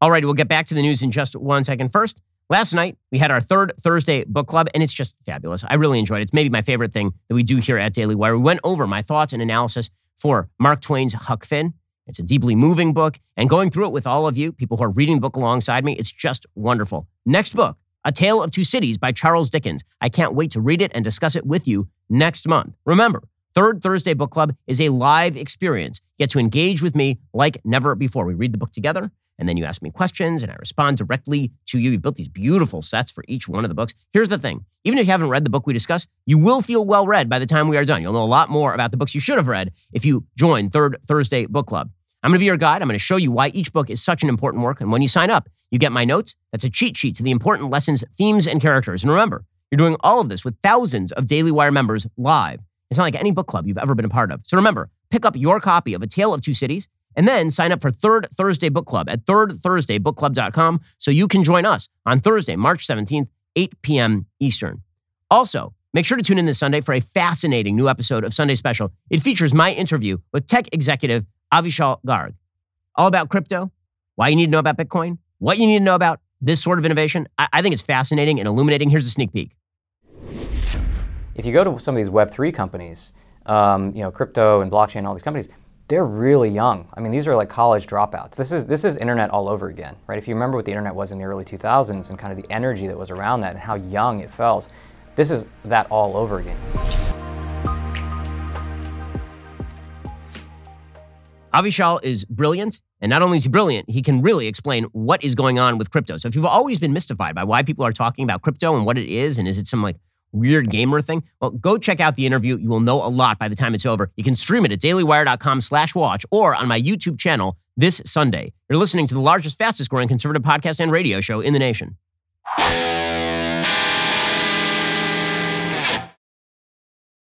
All right, we'll get back to the news in just one second. First, Last night, we had our third Thursday book club, and it's just fabulous. I really enjoyed it. It's maybe my favorite thing that we do here at Daily Wire. We went over my thoughts and analysis for Mark Twain's Huck Finn. It's a deeply moving book, and going through it with all of you, people who are reading the book alongside me, it's just wonderful. Next book, A Tale of Two Cities by Charles Dickens. I can't wait to read it and discuss it with you next month. Remember, Third Thursday Book Club is a live experience. You get to engage with me like never before. We read the book together and then you ask me questions and I respond directly to you. You've built these beautiful sets for each one of the books. Here's the thing even if you haven't read the book we discuss, you will feel well read by the time we are done. You'll know a lot more about the books you should have read if you join Third Thursday Book Club. I'm going to be your guide. I'm going to show you why each book is such an important work. And when you sign up, you get my notes. That's a cheat sheet to the important lessons, themes, and characters. And remember, you're doing all of this with thousands of Daily Wire members live. It's not like any book club you've ever been a part of. So remember, pick up your copy of A Tale of Two Cities and then sign up for Third Thursday Book Club at thirdthursdaybookclub.com so you can join us on Thursday, March 17th, 8 p.m. Eastern. Also, make sure to tune in this Sunday for a fascinating new episode of Sunday Special. It features my interview with tech executive Avichal Garg. All about crypto, why you need to know about Bitcoin, what you need to know about this sort of innovation. I, I think it's fascinating and illuminating. Here's a sneak peek. If you go to some of these Web3 companies, um, you know, crypto and blockchain, all these companies, they're really young. I mean, these are like college dropouts. This is this is internet all over again, right? If you remember what the internet was in the early 2000s and kind of the energy that was around that and how young it felt, this is that all over again. Avichal is brilliant, and not only is he brilliant, he can really explain what is going on with crypto. So if you've always been mystified by why people are talking about crypto and what it is, and is it some like weird gamer thing? Well, go check out the interview. You will know a lot by the time it's over. You can stream it at dailywire.com slash watch or on my YouTube channel this Sunday. You're listening to the largest, fastest growing conservative podcast and radio show in the nation.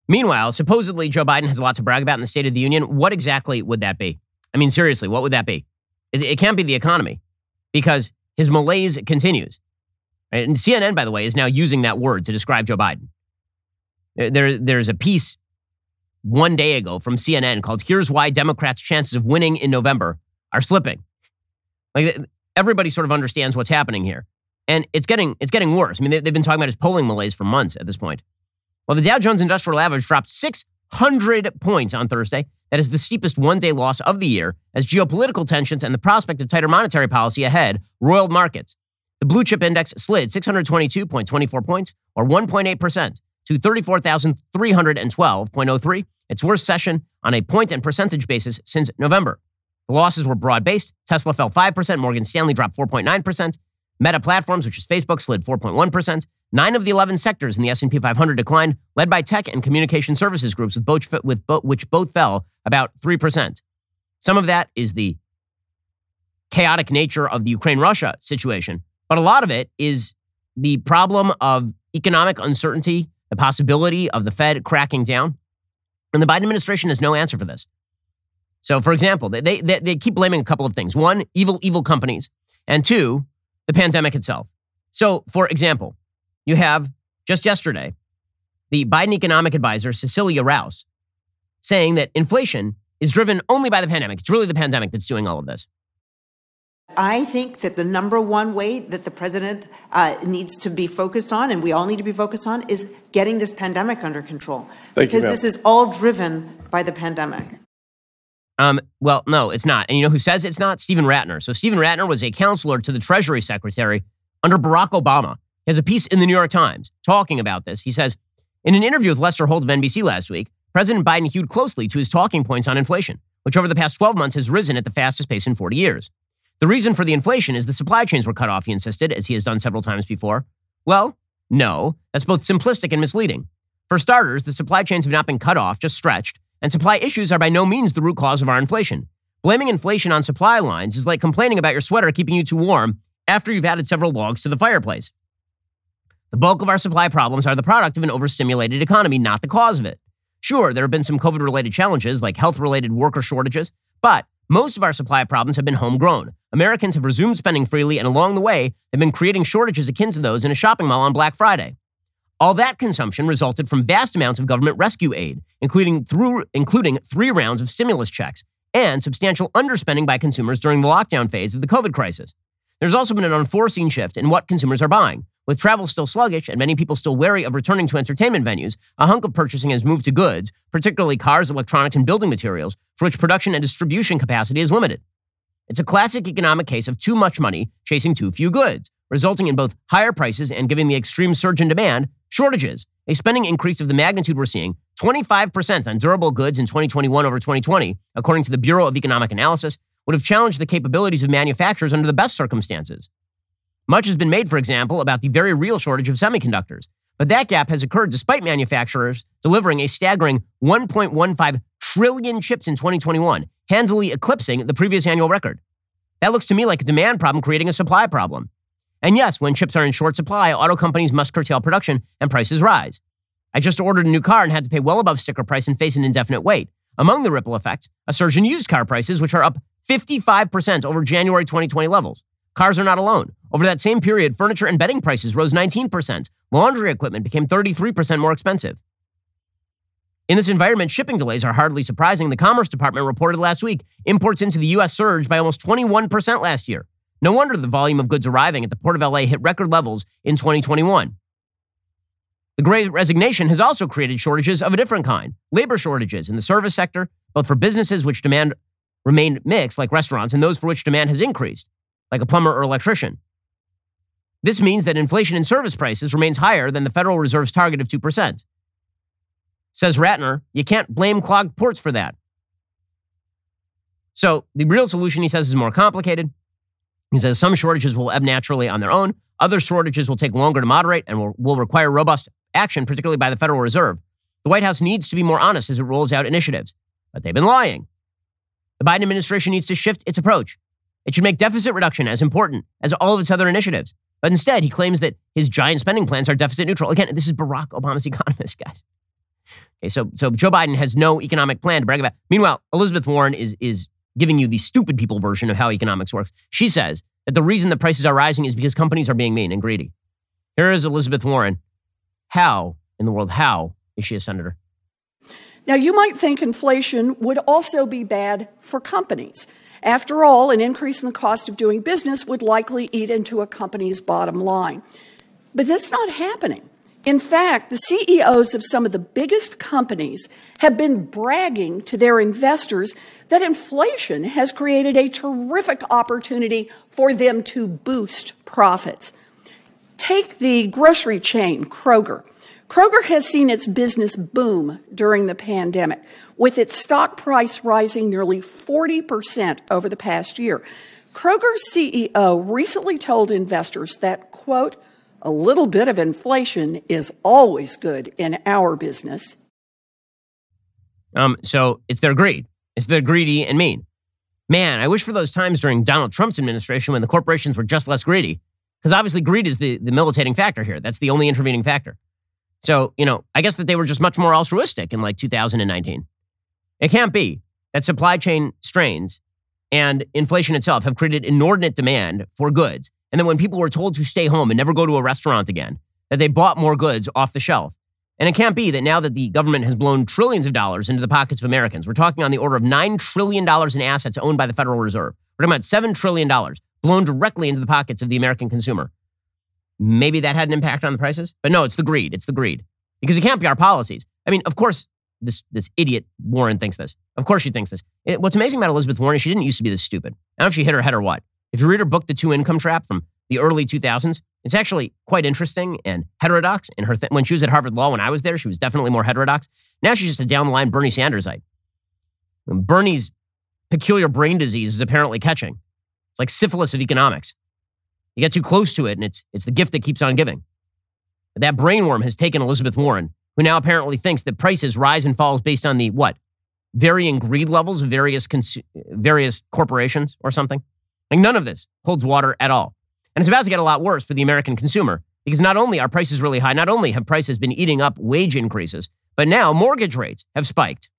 Meanwhile, supposedly Joe Biden has a lot to brag about in the State of the Union. What exactly would that be? I mean, seriously, what would that be? It, it can't be the economy because his malaise continues. And CNN, by the way, is now using that word to describe Joe Biden. There, there's a piece one day ago from CNN called Here's Why Democrats' Chances of Winning in November Are Slipping. Like everybody sort of understands what's happening here. And it's getting, it's getting worse. I mean, they, they've been talking about his polling malaise for months at this point. Well, the Dow Jones Industrial Average dropped 600 points on Thursday. That is the steepest one day loss of the year as geopolitical tensions and the prospect of tighter monetary policy ahead roiled markets. The blue chip index slid 622.24 points, or 1.8%, to 34,312.03, its worst session on a point and percentage basis since November. The losses were broad based. Tesla fell 5%, Morgan Stanley dropped 4.9%, Meta Platforms, which is Facebook, slid 4.1%. Nine of the 11 sectors in the S&P 500 declined, led by tech and communication services groups, with both, with bo- which both fell about 3%. Some of that is the chaotic nature of the Ukraine-Russia situation, but a lot of it is the problem of economic uncertainty, the possibility of the Fed cracking down. And the Biden administration has no answer for this. So, for example, they, they, they keep blaming a couple of things. One, evil, evil companies. And two, the pandemic itself. So, for example, you have just yesterday the Biden economic advisor, Cecilia Rouse, saying that inflation is driven only by the pandemic. It's really the pandemic that's doing all of this. I think that the number one way that the president uh, needs to be focused on, and we all need to be focused on, is getting this pandemic under control. Thank because you, this is all driven by the pandemic. Um, well, no, it's not. And you know who says it's not? Steven Rattner. So Steven Rattner was a counselor to the Treasury Secretary under Barack Obama. He has a piece in the New York Times talking about this. He says, in an interview with Lester Holt of NBC last week, President Biden hewed closely to his talking points on inflation, which over the past 12 months has risen at the fastest pace in 40 years. The reason for the inflation is the supply chains were cut off, he insisted, as he has done several times before. Well, no, that's both simplistic and misleading. For starters, the supply chains have not been cut off, just stretched, and supply issues are by no means the root cause of our inflation. Blaming inflation on supply lines is like complaining about your sweater keeping you too warm after you've added several logs to the fireplace. The bulk of our supply problems are the product of an overstimulated economy, not the cause of it. Sure, there have been some COVID related challenges like health related worker shortages, but most of our supply problems have been homegrown. Americans have resumed spending freely, and along the way, they've been creating shortages akin to those in a shopping mall on Black Friday. All that consumption resulted from vast amounts of government rescue aid, including through including three rounds of stimulus checks and substantial underspending by consumers during the lockdown phase of the COVID crisis. There's also been an unforeseen shift in what consumers are buying. With travel still sluggish and many people still wary of returning to entertainment venues, a hunk of purchasing has moved to goods, particularly cars, electronics, and building materials, for which production and distribution capacity is limited. It's a classic economic case of too much money chasing too few goods, resulting in both higher prices and giving the extreme surge in demand shortages. A spending increase of the magnitude we're seeing, 25% on durable goods in 2021 over 2020, according to the Bureau of Economic Analysis, would have challenged the capabilities of manufacturers under the best circumstances. Much has been made, for example, about the very real shortage of semiconductors, but that gap has occurred despite manufacturers delivering a staggering 1.15 trillion chips in 2021, handily eclipsing the previous annual record. That looks to me like a demand problem creating a supply problem. And yes, when chips are in short supply, auto companies must curtail production and prices rise. I just ordered a new car and had to pay well above sticker price and face an indefinite wait. Among the ripple effects, a surge in used car prices, which are up 55% over January 2020 levels. Cars are not alone. Over that same period, furniture and bedding prices rose 19%. Laundry equipment became 33% more expensive. In this environment, shipping delays are hardly surprising. The Commerce Department reported last week imports into the U.S. surged by almost 21% last year. No wonder the volume of goods arriving at the Port of LA hit record levels in 2021. The great resignation has also created shortages of a different kind labor shortages in the service sector, both for businesses which demand remained mixed, like restaurants, and those for which demand has increased, like a plumber or electrician. This means that inflation in service prices remains higher than the Federal Reserve's target of 2%. Says Rattner, you can't blame clogged ports for that. So the real solution, he says, is more complicated. He says some shortages will ebb naturally on their own. Other shortages will take longer to moderate and will, will require robust action, particularly by the Federal Reserve. The White House needs to be more honest as it rolls out initiatives, but they've been lying. The Biden administration needs to shift its approach. It should make deficit reduction as important as all of its other initiatives. But instead, he claims that his giant spending plans are deficit neutral. Again, this is Barack Obama's [LAUGHS] economist, guys. Okay, so so Joe Biden has no economic plan to brag about. Meanwhile, Elizabeth Warren is is giving you the stupid people version of how economics works. She says that the reason the prices are rising is because companies are being mean and greedy. Here is Elizabeth Warren. How in the world? How is she a senator? Now, you might think inflation would also be bad for companies. After all, an increase in the cost of doing business would likely eat into a company's bottom line. But that's not happening. In fact, the CEOs of some of the biggest companies have been bragging to their investors that inflation has created a terrific opportunity for them to boost profits. Take the grocery chain, Kroger. Kroger has seen its business boom during the pandemic, with its stock price rising nearly 40% over the past year. Kroger's CEO recently told investors that, quote, a little bit of inflation is always good in our business. Um, so it's their greed. It's their greedy and mean. Man, I wish for those times during Donald Trump's administration when the corporations were just less greedy. Because obviously, greed is the, the militating factor here. That's the only intervening factor. So, you know, I guess that they were just much more altruistic in like 2019. It can't be that supply chain strains and inflation itself have created inordinate demand for goods. And then when people were told to stay home and never go to a restaurant again, that they bought more goods off the shelf. And it can't be that now that the government has blown trillions of dollars into the pockets of Americans, we're talking on the order of $9 trillion in assets owned by the Federal Reserve. We're talking about $7 trillion blown directly into the pockets of the American consumer. Maybe that had an impact on the prices, but no, it's the greed. It's the greed because it can't be our policies. I mean, of course, this this idiot Warren thinks this. Of course she thinks this. It, what's amazing about Elizabeth Warren is she didn't used to be this stupid. I don't know if she hit her head or what. If you read her book, The Two Income Trap from the early 2000s, it's actually quite interesting and heterodox in her th- when she was at Harvard Law when I was there, she was definitely more heterodox. Now she's just a down the line Bernie Sandersite. Bernie's peculiar brain disease is apparently catching. It's like syphilis of economics. You get too close to it, and it's it's the gift that keeps on giving. But that brainworm has taken Elizabeth Warren, who now apparently thinks that prices rise and falls based on the what varying greed levels of various cons- various corporations or something. Like none of this holds water at all, and it's about to get a lot worse for the American consumer because not only are prices really high, not only have prices been eating up wage increases, but now mortgage rates have spiked.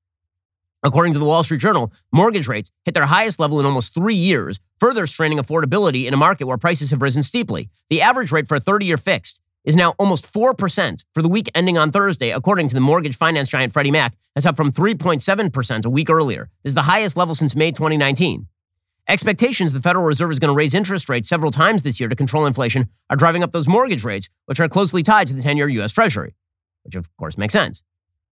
According to the Wall Street Journal, mortgage rates hit their highest level in almost three years, further straining affordability in a market where prices have risen steeply. The average rate for a 30 year fixed is now almost 4% for the week ending on Thursday, according to the mortgage finance giant Freddie Mac. That's up from 3.7% a week earlier. This is the highest level since May 2019. Expectations the Federal Reserve is going to raise interest rates several times this year to control inflation are driving up those mortgage rates, which are closely tied to the 10 year U.S. Treasury, which of course makes sense.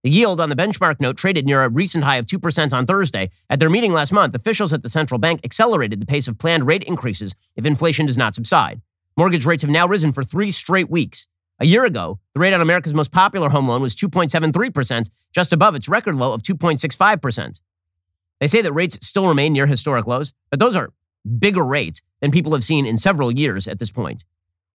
The yield on the benchmark note traded near a recent high of 2% on Thursday. At their meeting last month, officials at the central bank accelerated the pace of planned rate increases if inflation does not subside. Mortgage rates have now risen for three straight weeks. A year ago, the rate on America's most popular home loan was 2.73%, just above its record low of 2.65%. They say that rates still remain near historic lows, but those are bigger rates than people have seen in several years at this point,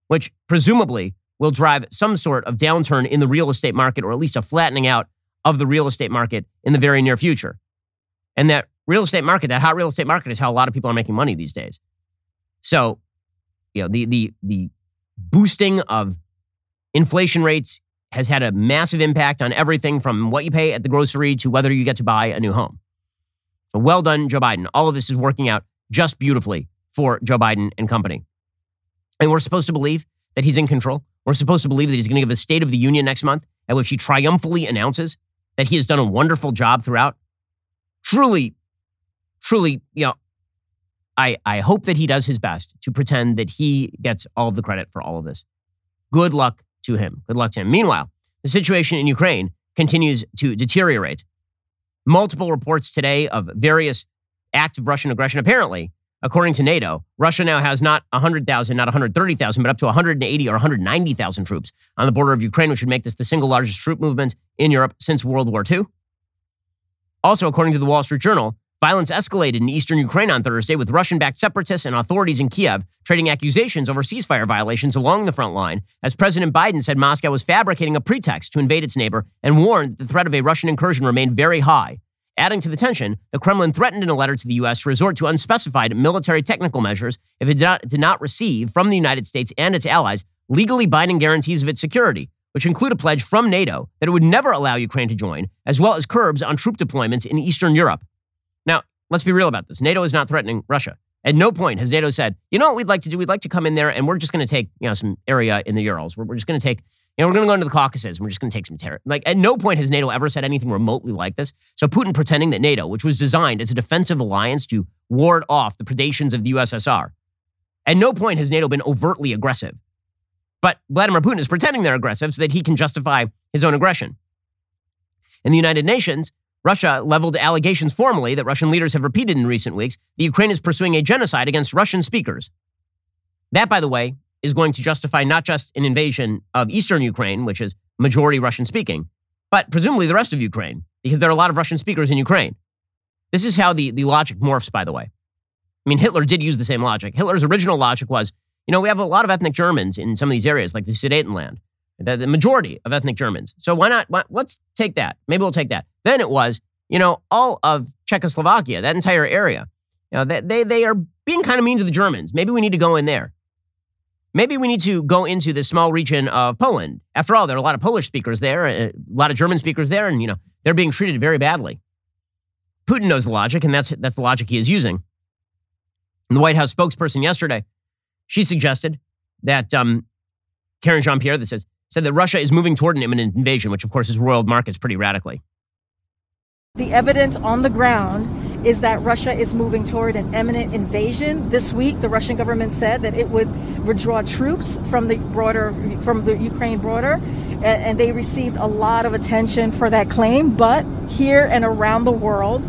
which presumably will drive some sort of downturn in the real estate market or at least a flattening out of the real estate market in the very near future. And that real estate market, that hot real estate market is how a lot of people are making money these days. So, you know, the the the boosting of inflation rates has had a massive impact on everything from what you pay at the grocery to whether you get to buy a new home. So well done, Joe Biden. All of this is working out just beautifully for Joe Biden and company. And we're supposed to believe that he's in control. We're supposed to believe that he's going to give a State of the Union next month at which he triumphantly announces that he has done a wonderful job throughout. Truly, truly, you know, I, I hope that he does his best to pretend that he gets all of the credit for all of this. Good luck to him. Good luck to him. Meanwhile, the situation in Ukraine continues to deteriorate. Multiple reports today of various acts of Russian aggression. Apparently, according to NATO, Russia now has not 100,000, not 130,000, but up to 180 or 190,000 troops on the border of Ukraine, which would make this the single largest troop movement in Europe since World War II. Also, according to the Wall Street Journal, violence escalated in eastern Ukraine on Thursday with Russian backed separatists and authorities in Kiev trading accusations over ceasefire violations along the front line, as President Biden said Moscow was fabricating a pretext to invade its neighbor and warned that the threat of a Russian incursion remained very high. Adding to the tension, the Kremlin threatened in a letter to the U.S. to resort to unspecified military technical measures if it did not, did not receive from the United States and its allies legally binding guarantees of its security, which include a pledge from NATO that it would never allow Ukraine to join, as well as curbs on troop deployments in Eastern Europe. Now, let's be real about this. NATO is not threatening Russia. At no point has NATO said, you know what we'd like to do? We'd like to come in there and we're just going to take, you know, some area in the Urals. We're, we're just going to take, know, we're going to go into the Caucasus and we're just going to take some terror. Like at no point has NATO ever said anything remotely like this. So Putin pretending that NATO, which was designed as a defensive alliance to ward off the predations of the USSR, at no point has NATO been overtly aggressive. But Vladimir Putin is pretending they're aggressive so that he can justify his own aggression. In the United Nations, Russia leveled allegations formally that Russian leaders have repeated in recent weeks that Ukraine is pursuing a genocide against Russian speakers. That, by the way, is going to justify not just an invasion of eastern Ukraine, which is majority Russian speaking, but presumably the rest of Ukraine, because there are a lot of Russian speakers in Ukraine. This is how the, the logic morphs, by the way. I mean, Hitler did use the same logic. Hitler's original logic was, you know, we have a lot of ethnic Germans in some of these areas, like the Sudetenland, the, the majority of ethnic Germans. So why not? Why, let's take that. Maybe we'll take that. Then it was, you know, all of Czechoslovakia, that entire area. You know, they, they, they are being kind of mean to the Germans. Maybe we need to go in there. Maybe we need to go into this small region of Poland. After all, there are a lot of Polish speakers there, a lot of German speakers there, and you know they're being treated very badly. Putin knows the logic, and that's that's the logic he is using. And the White House spokesperson yesterday, she suggested that um, Karine Jean Pierre, that says said that Russia is moving toward an imminent invasion, which of course has roiled markets pretty radically. The evidence on the ground is that Russia is moving toward an imminent invasion. This week, the Russian government said that it would withdraw troops from the border, from the Ukraine border. and, and they received a lot of attention for that claim. But here and around the world,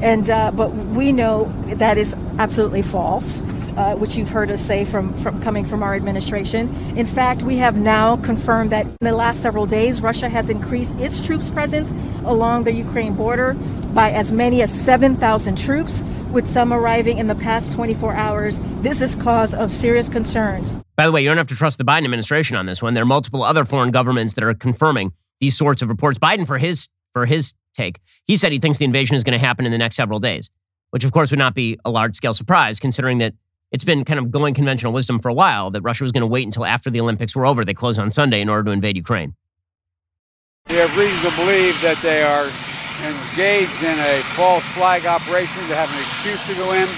and uh, but we know that is absolutely false uh, which you've heard us say from, from coming from our administration. In fact, we have now confirmed that in the last several days, Russia has increased its troops presence along the Ukraine border by as many as 7,000 troops, with some arriving in the past 24 hours. This is cause of serious concerns. By the way, you don't have to trust the Biden administration on this one. There are multiple other foreign governments that are confirming these sorts of reports. Biden, for his for his take, he said he thinks the invasion is going to happen in the next several days, which of course would not be a large scale surprise considering that it's been kind of going conventional wisdom for a while that Russia was going to wait until after the Olympics were over. They close on Sunday in order to invade Ukraine. We have reason to believe that they are engaged in a false flag operation to have an excuse to go in.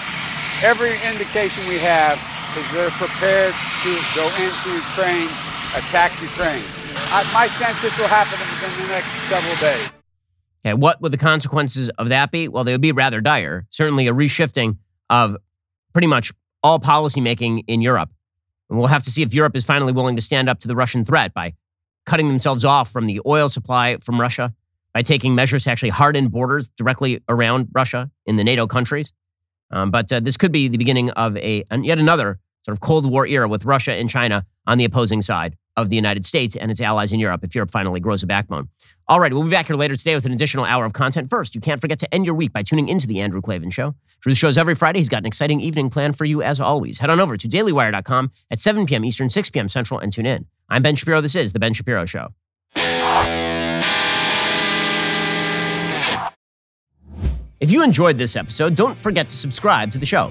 Every indication we have is they're prepared to go into Ukraine, attack Ukraine. I, my sense this will happen within the next several days. Okay, what would the consequences of that be? Well, they would be rather dire. Certainly a reshifting of pretty much all policymaking in Europe. And we'll have to see if Europe is finally willing to stand up to the Russian threat by cutting themselves off from the oil supply from Russia, by taking measures to actually harden borders directly around Russia in the NATO countries. Um, but uh, this could be the beginning of a yet another sort of Cold War era with Russia and China on the opposing side of the United States and its allies in Europe if Europe finally grows a backbone. All right, we'll be back here later today with an additional hour of content. First, you can't forget to end your week by tuning into the Andrew Klavan Show. Truth shows every Friday. He's got an exciting evening planned for you as always. Head on over to dailywire.com at 7 p.m. Eastern, 6 p.m. Central, and tune in. I'm Ben Shapiro. This is The Ben Shapiro Show. If you enjoyed this episode, don't forget to subscribe to the show.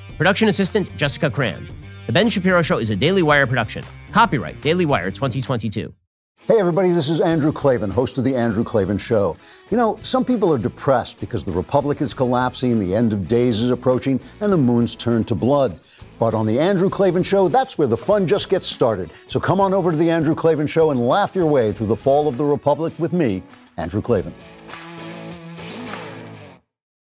Production assistant Jessica Crand. The Ben Shapiro Show is a Daily Wire production. Copyright Daily Wire 2022. Hey, everybody, this is Andrew Klavan, host of The Andrew Klavan Show. You know, some people are depressed because the Republic is collapsing, the end of days is approaching, and the moon's turned to blood. But on The Andrew Klavan Show, that's where the fun just gets started. So come on over to The Andrew Klavan Show and laugh your way through the fall of the Republic with me, Andrew Klavan.